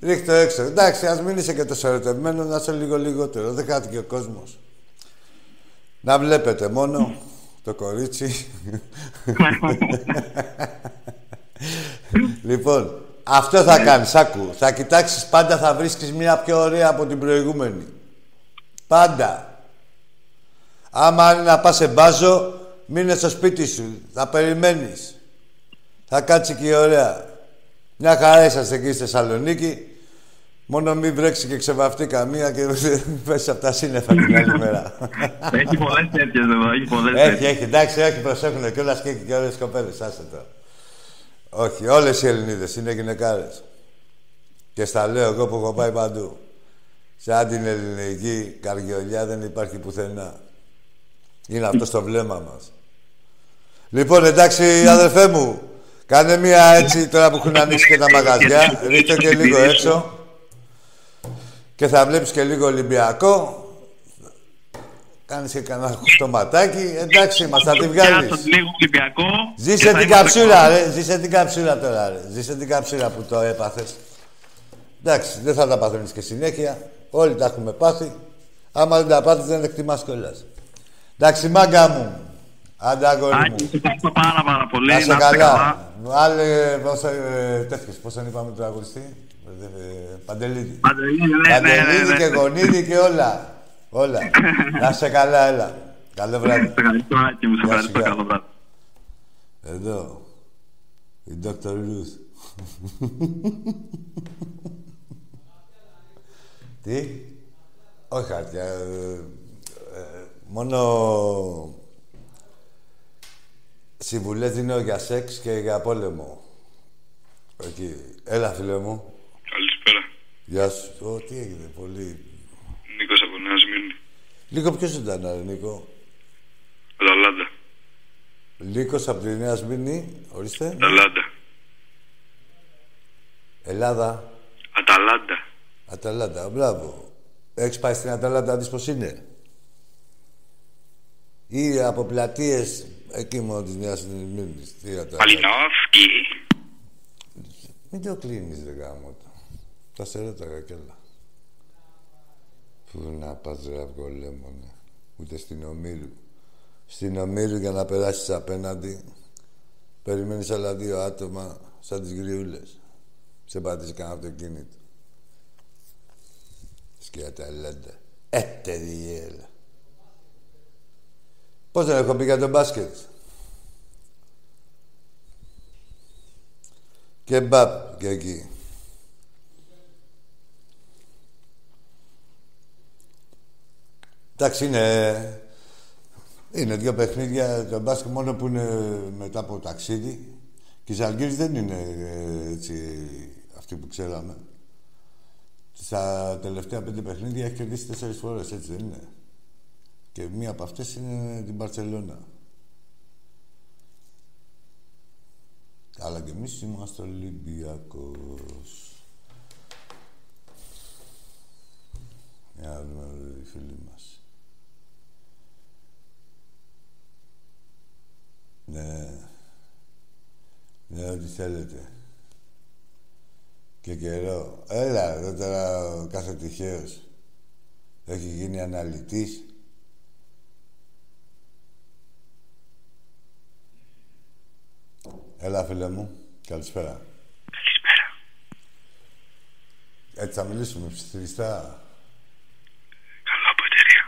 Ρίχτε έξω. Εντάξει, ας μην είσαι και τόσο ερωτευμένος, να είσαι λίγο λιγότερο. Δεν χάθηκε ο κόσμος. Να βλέπετε μόνο. το κορίτσι. λοιπόν, αυτό θα κάνεις, άκου. Θα κοιτάξεις πάντα, θα βρίσκεις μια πιο ωραία από την προηγούμενη. Πάντα. Άμα είναι να πας σε μπάζο, μείνε στο σπίτι σου. Θα περιμένεις. Θα κάτσει και η ωραία. Μια χαρά είσαστε εκεί στη Θεσσαλονίκη. Μόνο μην βρέξει και ξεβαφτεί καμία και πέσει από τα σύννεφα την άλλη μέρα. Έχει πολλές τέτοιες εδώ, έχει πολλές Έχει, έχει, εντάξει, όχι, προσέχουν κιόλας και έχει και ωραίε κοπέλες. Άσε το. Όχι, όλες οι Ελληνίδες είναι γυναικάρες. Και στα λέω εγώ που έχω πάει παντού. Σαν την ελληνική καρδιολιά δεν υπάρχει πουθενά. Είναι αυτό στο βλέμμα μας. Λοιπόν, εντάξει, αδερφέ μου, κάνε μία έτσι τώρα που έχουν ανοίξει και τα μαγαζιά. Ρίχτε και λίγο έξω. Και θα βλέπεις και λίγο Ολυμπιακό. Κάνεις και κανένα χτωματάκι. Εντάξει, μας θα τη βγάλεις. λίγο Ολυμπιακό. Ζήσε την καψούρα, ρε. Ζήσε την καψούρα τώρα, ρε. Ζήσε την καψούρα που το έπαθες. Εντάξει, δεν θα τα παθαίνεις και συνέχεια. Όλοι τα έχουμε πάθει. Άμα δεν τα πάθεις δεν εκτιμάς κιόλας. Εντάξει, μάγκα μου. Άντε, αγόρι μου. Άκη, σε ευχαριστώ πάρα πάρα πολύ. Να σε είστε καλά. Άλλε, πώς, ε, τέτοιες, πώς τον είπαμε τον αγωνιστή; Ε, Παντελίδη. Παντελίδη, ναι, ναι, ναι, Παντελίδη ναι. και γονίδι και όλα. Όλα. Να σε καλά, έλα. Καλό βράδυ. Σε ευχαριστώ, Άκη μου. Σε Γεια σου, ευχαριστώ. γεια. Καλό βράδυ. Εδώ. Η Dr. Ruth. Τι; Όχι χαρτιά. ε, ε, μόνο συμβουλές δίνω για σεξ και για πόλεμο. Εκεί. Έλα, φίλε μου. Καλησπέρα. Γεια σου. Ω, τι έγινε, πολύ. Νίκος από Νέα Σμύρνη. Λίγο πιο ζωντανά, ρε, Νίκο; Αταλάντα. Λύκος από τη Νέα Σμύρνη. Ορίστε. Αταλάντα. Ελλάδα. Αταλάντα. Αταλάντα, μπράβο. Έχεις πάει στην Αταλάντα, δεις πώς είναι; Ή από πλατείες εκεί μόνο της Νέας Σμύρνης. Τι Αταλάντα. Παλινόφσκι. Μην το κλείνεις, ρε γάμο το. Τα σε ρώταγα κι άλλα. Πού να πας, ρε αυγολέμονε. Ούτε στην Ομήρου. Στην Ομήρου για να περάσεις απέναντι, περιμένεις άλλα δύο άτομα σαν τις γριούλες. Σε πατήσει κανένα αυτοκίνητο. Σκιά Αταλάντα. Έτερη έλα. Πώς δεν έχω πει για τον μπάσκετ; Και μπαπ και εκεί. Εντάξει, είναι... Είναι δύο παιχνίδια, το μπάσκετ μόνο που είναι μετά από ταξίδι. Και η Ζαλγκύρης δεν είναι ε, έτσι αυτή που ξέραμε. Στα τελευταία πέντε παιχνίδια έχει κερδίσει τέσσερις φορές, έτσι δεν είναι. Και μία από αυτές είναι την Μπαρτσελώνα. Αλλά και εμείς είμαστε Ολυμπιακός. Για να δούμε εδώ οι φίλοι μας. Ναι. Ναι, ό,τι θέλετε. Και καιρό. Έλα, εδώ τώρα ο κάθε τυχαίος. Έχει γίνει αναλυτής. Έλα, φίλε μου. Καλησπέρα. Καλησπέρα. Έτσι θα μιλήσουμε ψιθυριστά. Καλό από εταιρεία.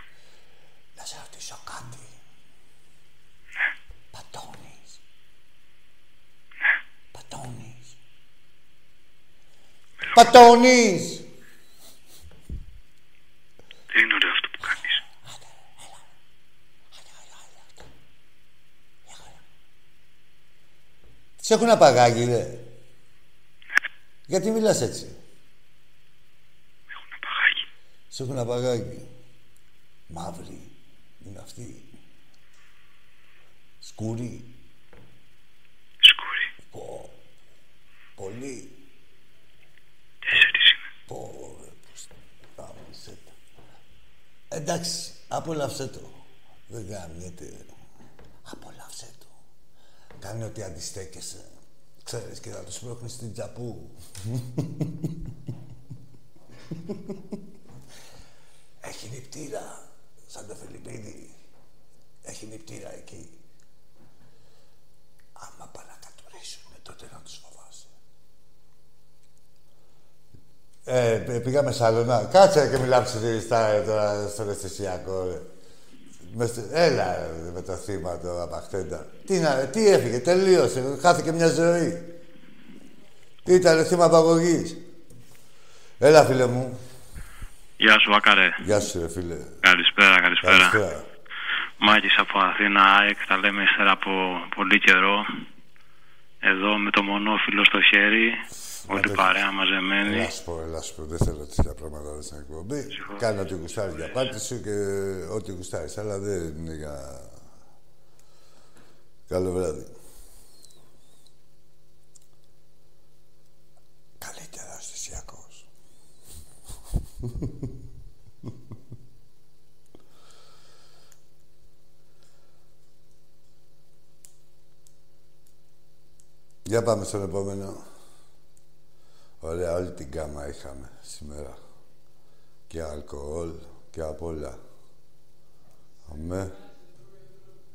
Να σε ρωτήσω κάτι. Πατώνεις. Πατώνεις. Πατώνεις. Δεν είναι ωραίο αυτό που κάνεις. Σε έχουν απαγάγει, ρε. Γιατί μιλάς έτσι; Έχουν απαγάγει. Σε έχουν απαγάγει. Μαύρη. Είναι αυτή. Σκούρη. Σκούρι. Πω. Πολύ. Τέσσερις είναι. Πω, ρε, πώς γάμισε το. Εντάξει, απόλαυσέ το. Δεν γάμιεται. Απόλαυσέ το. Κάνε ότι αντιστέκεσαι. Ξέρεις και θα το σπρώχνεις στην τζαπού. Έχει νηπτήρα, σαν το Φιλιππίδι. Έχει νηπτήρα εκεί. Άμα πάνε να κατουρίσουν, τότε να τους Ε, πήγαμε σαλονά. Κάτσε και μιλάμε στα, τώρα στον αισθησιακό, ρε. Έλα ρε, με το θύμα το απαχτέντα. Τι, να, τι έφυγε, τελείωσε, χάθηκε μια ζωή. Ήταν θύμα απαγωγής. Έλα, φίλε μου. Γεια σου, Βακαρέ. Γεια σου, ρε φίλε. Καλησπέρα, καλησπέρα. Καλησπέρα. Μάκης από Αθήνα, ΑΕΚ, τα λέμε ύστερα από πολύ καιρό. Εδώ με το μονόφιλο στο χέρι, όλη το- παρέα μαζεμένη. Έλα σου πω, έλα σου πω. Δεν θέλω τέτοια πράγματα εδώ στην εκπομπή. Κάνε ό,τι γουστάρεις για πάτη σου και ό,τι γουστάρεις. Αλλά δεν είναι για... Καλό βράδυ. Καλύτερα αισθησιακός. Για πάμε στον επόμενο. Ωραία, όλη την κάμα είχαμε σήμερα. Και αλκοόλ και απ' όλα. Αμέ.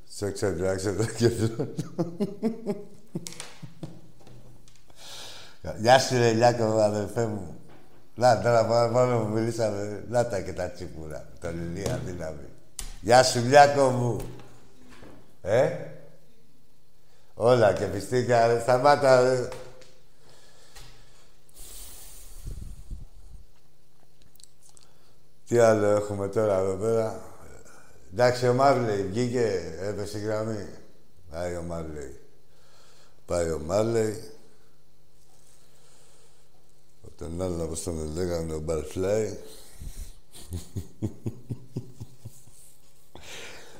Σε ξεντράξετε και Γεια σου ρε Λιάκο, αδερφέ μου. Να, τώρα μόνο- μόνο που μιλήσαμε, να τα και τα τσίπουρα. Το Λιλία δύναμη. Γεια σου Λιάκο μου. Ε, όλα και πιστήκια, ρε, σταμάτα, Τι άλλο έχουμε τώρα εδώ πέρα; Εντάξει, ο Μάρλεϊ βγήκε, έπεσε η γραμμή. Πάει ο Μάρλεϊ. Πάει ο Μάρλεϊ. Τον άλλο, όπως τον λέγανε, ο Μπαρφλάι.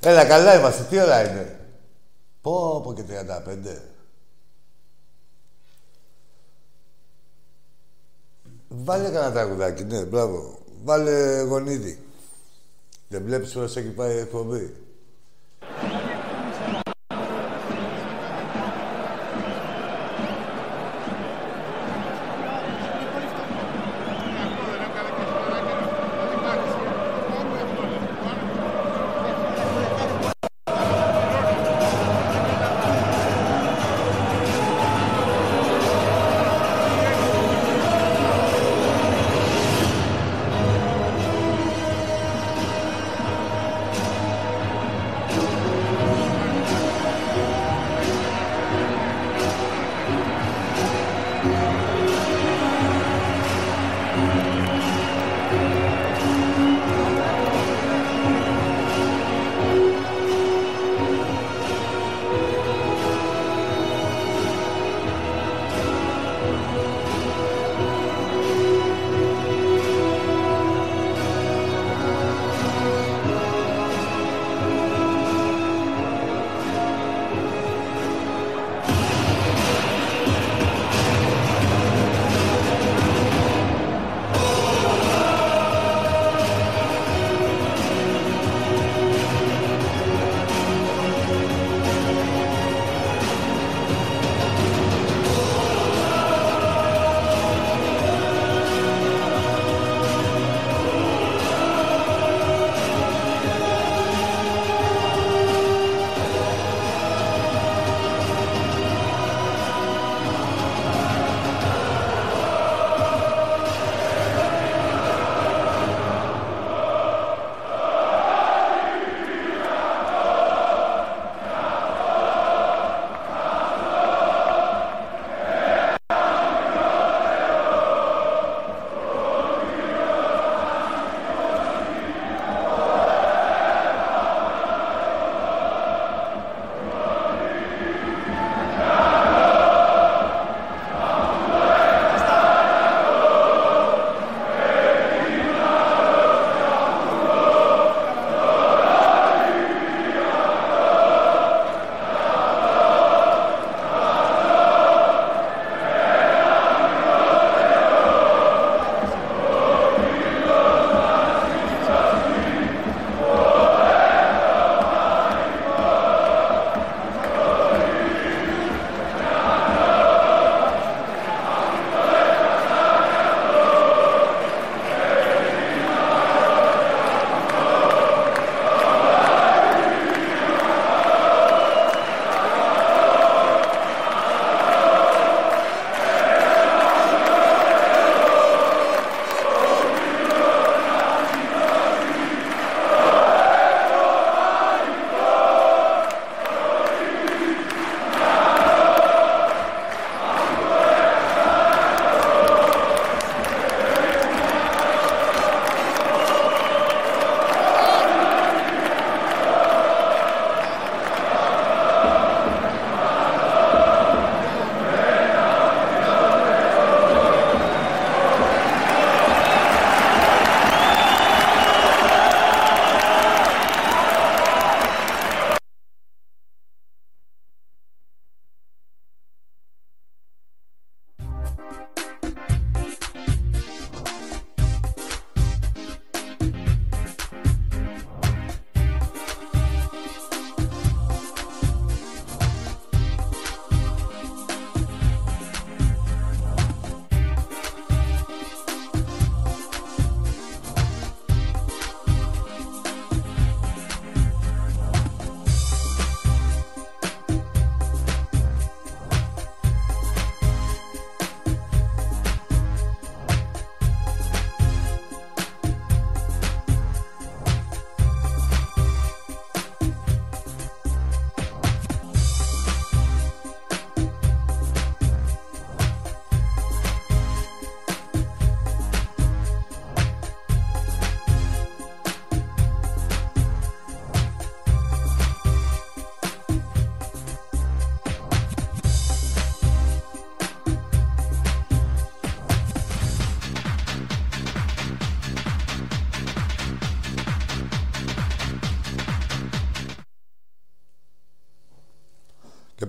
Έλα, καλά είμαστε. Τι ώρα είναι; Πω, πω και 35. Βάλε κανένα τραγουδάκι, ναι, μπράβο. Βάλε γονίδι. Δεν βλέπεις πώς έχει πάει η εκπομπή.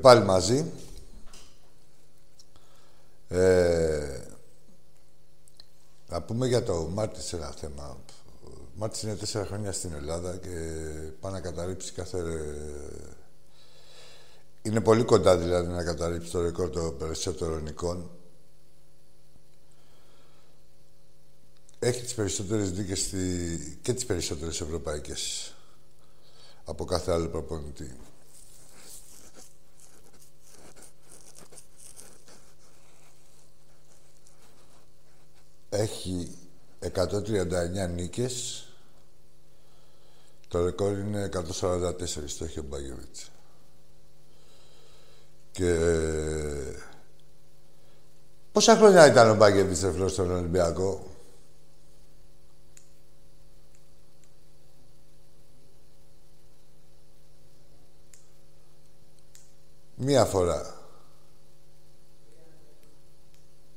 Πάλι μαζί. Ε, να πούμε για το Μάρτις ένα θέμα. Ο Μάρτις είναι τέσσερα χρόνια στην Ελλάδα και πάει να καταρρύψει κάθε... Είναι πολύ κοντά δηλαδή να καταρρύψει το ρεκόρ των περισσότερων εικόνων. Έχει τις περισσότερες δίκες στη... και τις περισσότερες ευρωπαϊκές από κάθε άλλο προπονητή. Έχει 139 νίκες. Το ρεκόρ είναι 144, το έχει ο Μπάγεβιτς. Και... Πόσα χρόνια ήταν ο Μπάγεβιτς εφλός στον Ολυμπιακό; Μία φορά.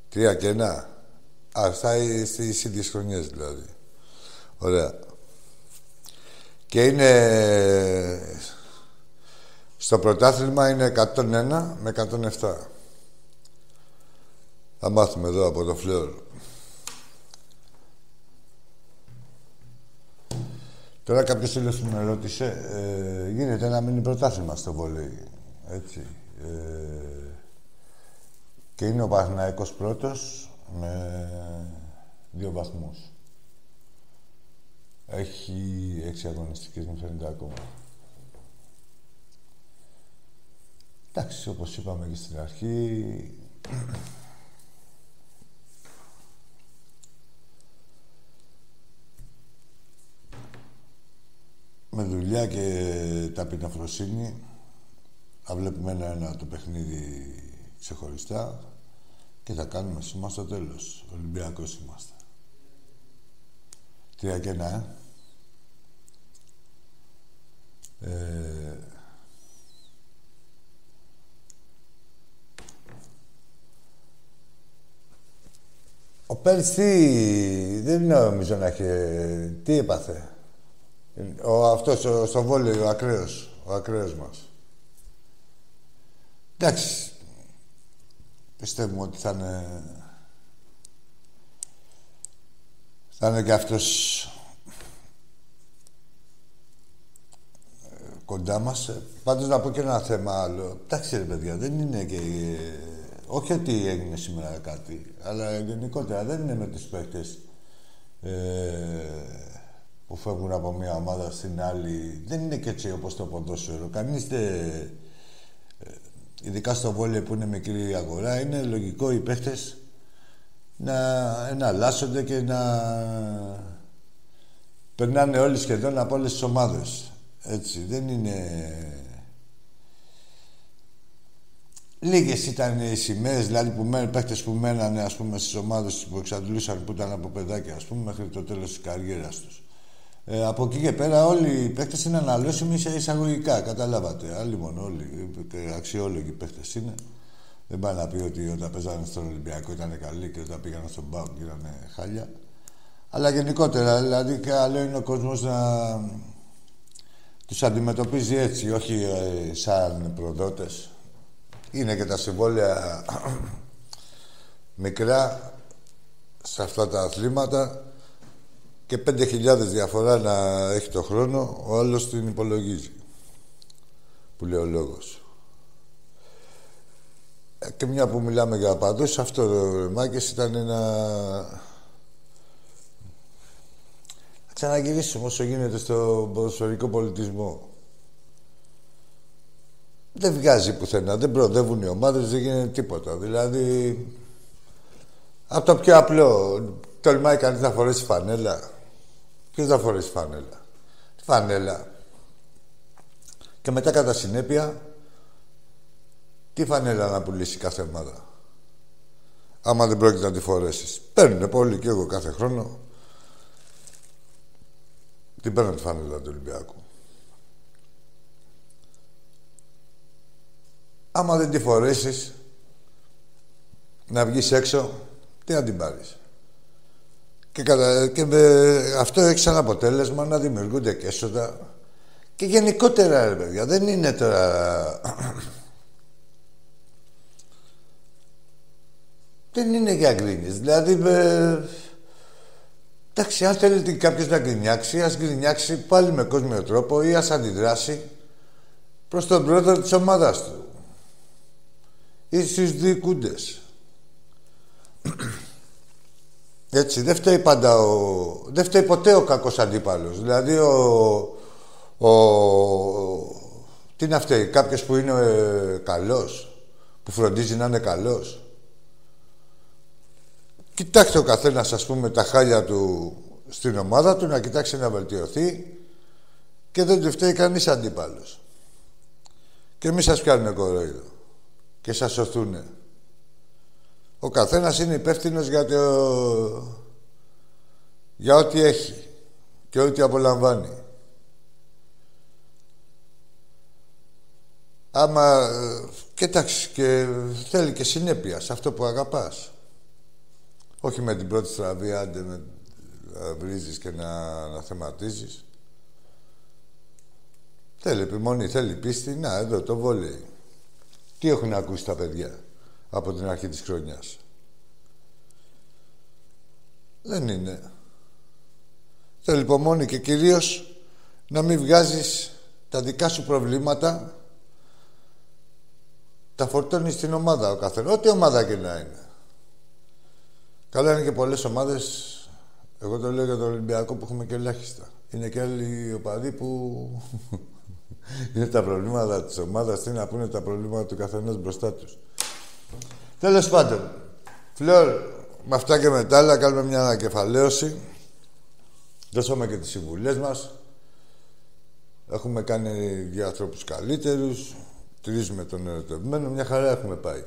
Τρία και ένα. Α, θα στις ίδιες χρονιές δηλαδή. Ωραία. Και είναι... Στο πρωτάθλημα είναι 101 με 107. Θα μάθουμε εδώ από το φλεόρ. Τώρα κάποιος φίλος μου με ρώτησε, ε, γίνεται να μείνει πρωτάθλημα στο βολέι. Έτσι. Ε, και είναι ο Παναθηναϊκός πρώτος με δύο βαθμούς. Έχει έξι αγωνιστικές, μου φαίνεται ακόμα. Εντάξει, όπως είπαμε και στην αρχή, με δουλειά και ταπεινοφροσύνη θα βλέπουμε ένα-ένα το παιχνίδι ξεχωριστά και θα κάνουμε σήμα στο τέλος. Ολυμπιακός είμαστε. Τρία και ένα, ε. ε... Ο Πέρσι δεν νομίζω να έχει... Τι έπαθε; Ο, αυτός ο, στο βόλιο, ο ακραίος. Ο ακραίος μας. Εντάξει. Πιστεύουμε ότι θα είναι... Θα είναι και αυτός ε, κοντά μας. Πάντως να πω και ένα θέμα άλλο. Εντάξει ρε παιδιά, δεν είναι και... Όχι ότι έγινε σήμερα κάτι, αλλά γενικότερα δεν είναι με τους παίχτες ε, που φεύγουν από μια ομάδα στην άλλη. Δεν είναι και έτσι όπως το ποδόσφαιρο. Κανείς δεν ειδικά στο βόλιο που είναι μικρή αγορά, είναι λογικό οι παίχτες να εναλλάσσονται και να περνάνε όλοι σχεδόν από όλες τις ομάδες. Έτσι, δεν είναι... Λίγες ήταν οι σημαίες, δηλαδή που μένουν, παίχτες που μένανε ας πούμε στις ομάδες που εξαντλούσαν που ήταν από παιδάκια ας πούμε μέχρι το τέλος της καριέρας τους. Ε, από εκεί και πέρα όλοι οι παίκτες είναι αναλώσιμοι σε εισαγωγικά, καταλάβατε. Άλλοι μόνο όλοι, και αξιόλογοι παίκτες είναι. Δεν πάει να πει ότι όταν παίζανε στον Ολυμπιακό ήταν καλοί και όταν πήγαν στον Πάο ήταν χάλια. Αλλά γενικότερα, δηλαδή καλό είναι ο κόσμος να τους αντιμετωπίζει έτσι, όχι ε, σαν προδότες. Είναι και τα συμβόλαια μικρά σε αυτά τα αθλήματα και 5.000 διαφορά να έχει το χρόνο, ο άλλος την υπολογίζει. Που λέει ο λόγος. Ε, και μια που μιλάμε για παντός, αυτό το Μάκες ήταν ένα... Θα ξαναγυρίσουμε όσο γίνεται στο ποδοσφαιρικό πολιτισμό. Δεν βγάζει πουθενά, δεν προοδεύουν οι ομάδες, δεν γίνεται τίποτα. Δηλαδή, από το πιο απλό, τολμάει κανείς να φορέσει φανέλα. Ποιος θα φορέσει φανέλα; Φανέλα. Και μετά κατά συνέπεια, τι φανέλα να πουλήσει κάθε ομάδα; Άμα δεν πρόκειται να τη φορέσεις. Παίρνουν πολύ και εγώ κάθε χρόνο. Την παίρνω τη φανέλα του Ολυμπιακού. Άμα δεν τη φορέσεις, να βγεις έξω, τι να την πάρεις; Και, και με... αυτό έχει σαν αποτέλεσμα να δημιουργούνται και έσοδα. Και γενικότερα, ρε παιδιά, δεν είναι τώρα... δεν είναι για γκρίνιες. Δηλαδή, με... Εντάξει, αν θέλετε κάποιος να γκρινιάξει, ας γκρινιάξει πάλι με κόσμιο τρόπο ή ας αντιδράσει προς τον πρόεδρο της ομάδας του ή στους διοικούντες. Έτσι, δεν φταίει πάντα ο... Δεν φταίει ποτέ ο κακός αντίπαλος. Δηλαδή, ο... ο... Τι είναι αυτή, κάποιος που είναι ε, καλός, που φροντίζει να είναι καλός. Κοιτάξτε ο καθένας, ας πούμε, τα χάλια του στην ομάδα του, να κοιτάξει να βελτιωθεί και δεν του φταίει κανείς αντίπαλος. Και μη σας πιάνουν κορόιδο και σας σωθούνε. Ο καθένας είναι υπεύθυνος για, το... για ό,τι έχει και ό,τι απολαμβάνει. Άμα, κοίταξε, και θέλει και συνέπεια σε αυτό που αγαπάς. Όχι με την πρώτη στραβή, άντε με, να βρίζεις και να, να θεματίζεις. Θέλει επιμονή, θέλει πίστη. Να, εδώ το βόλεϊ. Τι έχουν ακούσει τα παιδιά; Από την αρχή της χρονιάς. Δεν είναι. Θέλει υπομονή και κυρίως να μην βγάζεις τα δικά σου προβλήματα τα φορτώνεις στην ομάδα ο καθένας. Ό,τι ομάδα και να είναι. Καλά είναι και πολλές ομάδες εγώ το λέω για τον Ολυμπιακό που έχουμε και ελάχιστα. Είναι και άλλοι οπαδοί που είναι τα προβλήματα της ομάδας. Τι να πούνε τα προβλήματα του καθενός μπροστά τους. Τέλος πάντων, Φλόρ, με αυτά και μετά, αλλά κάνουμε μια ανακεφαλαίωση. Δώσαμε και τις συμβουλές μας. Έχουμε κάνει για ανθρώπους καλύτερους. Τρίζουμε τον ερωτευμένο. Μια χαρά έχουμε πάει.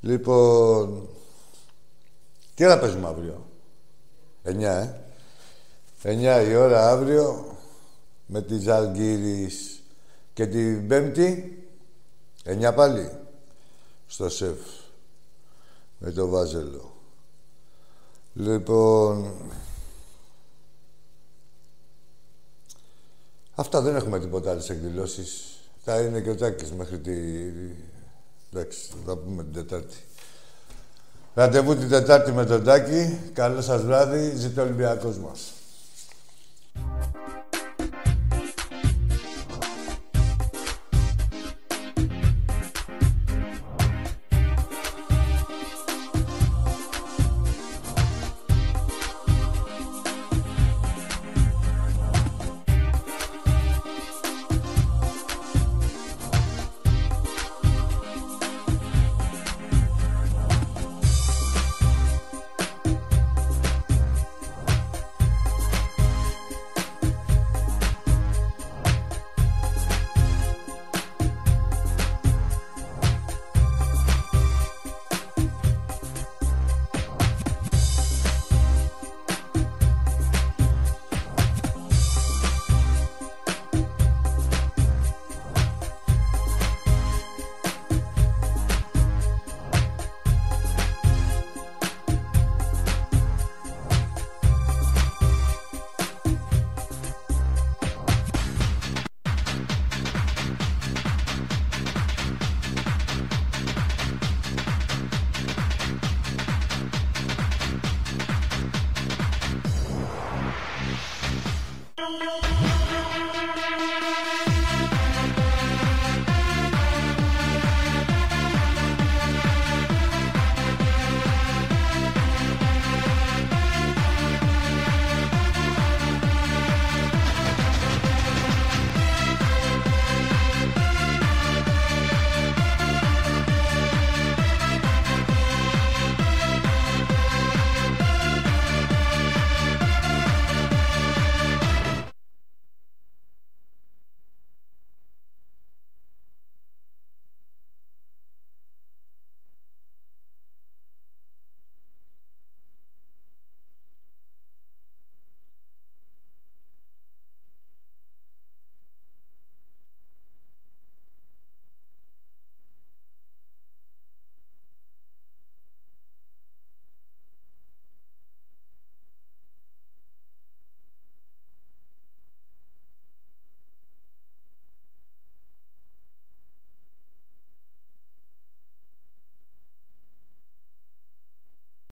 Λοιπόν, τι ώρα παίζουμε αύριο; 9, ε. 9 η ώρα αύριο με τη Ζαλγκύρης και την Πέμπτη 9 πάλι στο ΣΕΦ με το Βάζελο. Λοιπόν, αυτά δεν έχουμε τίποτα άλλες εκδηλώσεις. Θα είναι και ο Τάκης μέχρι τη... Εντάξει, θα πούμε την Τετάρτη. Ραντεβού την Τετάρτη με τον Τάκη. Καλό σας βράδυ. Ζήτω ο Ολυμπιακός μας.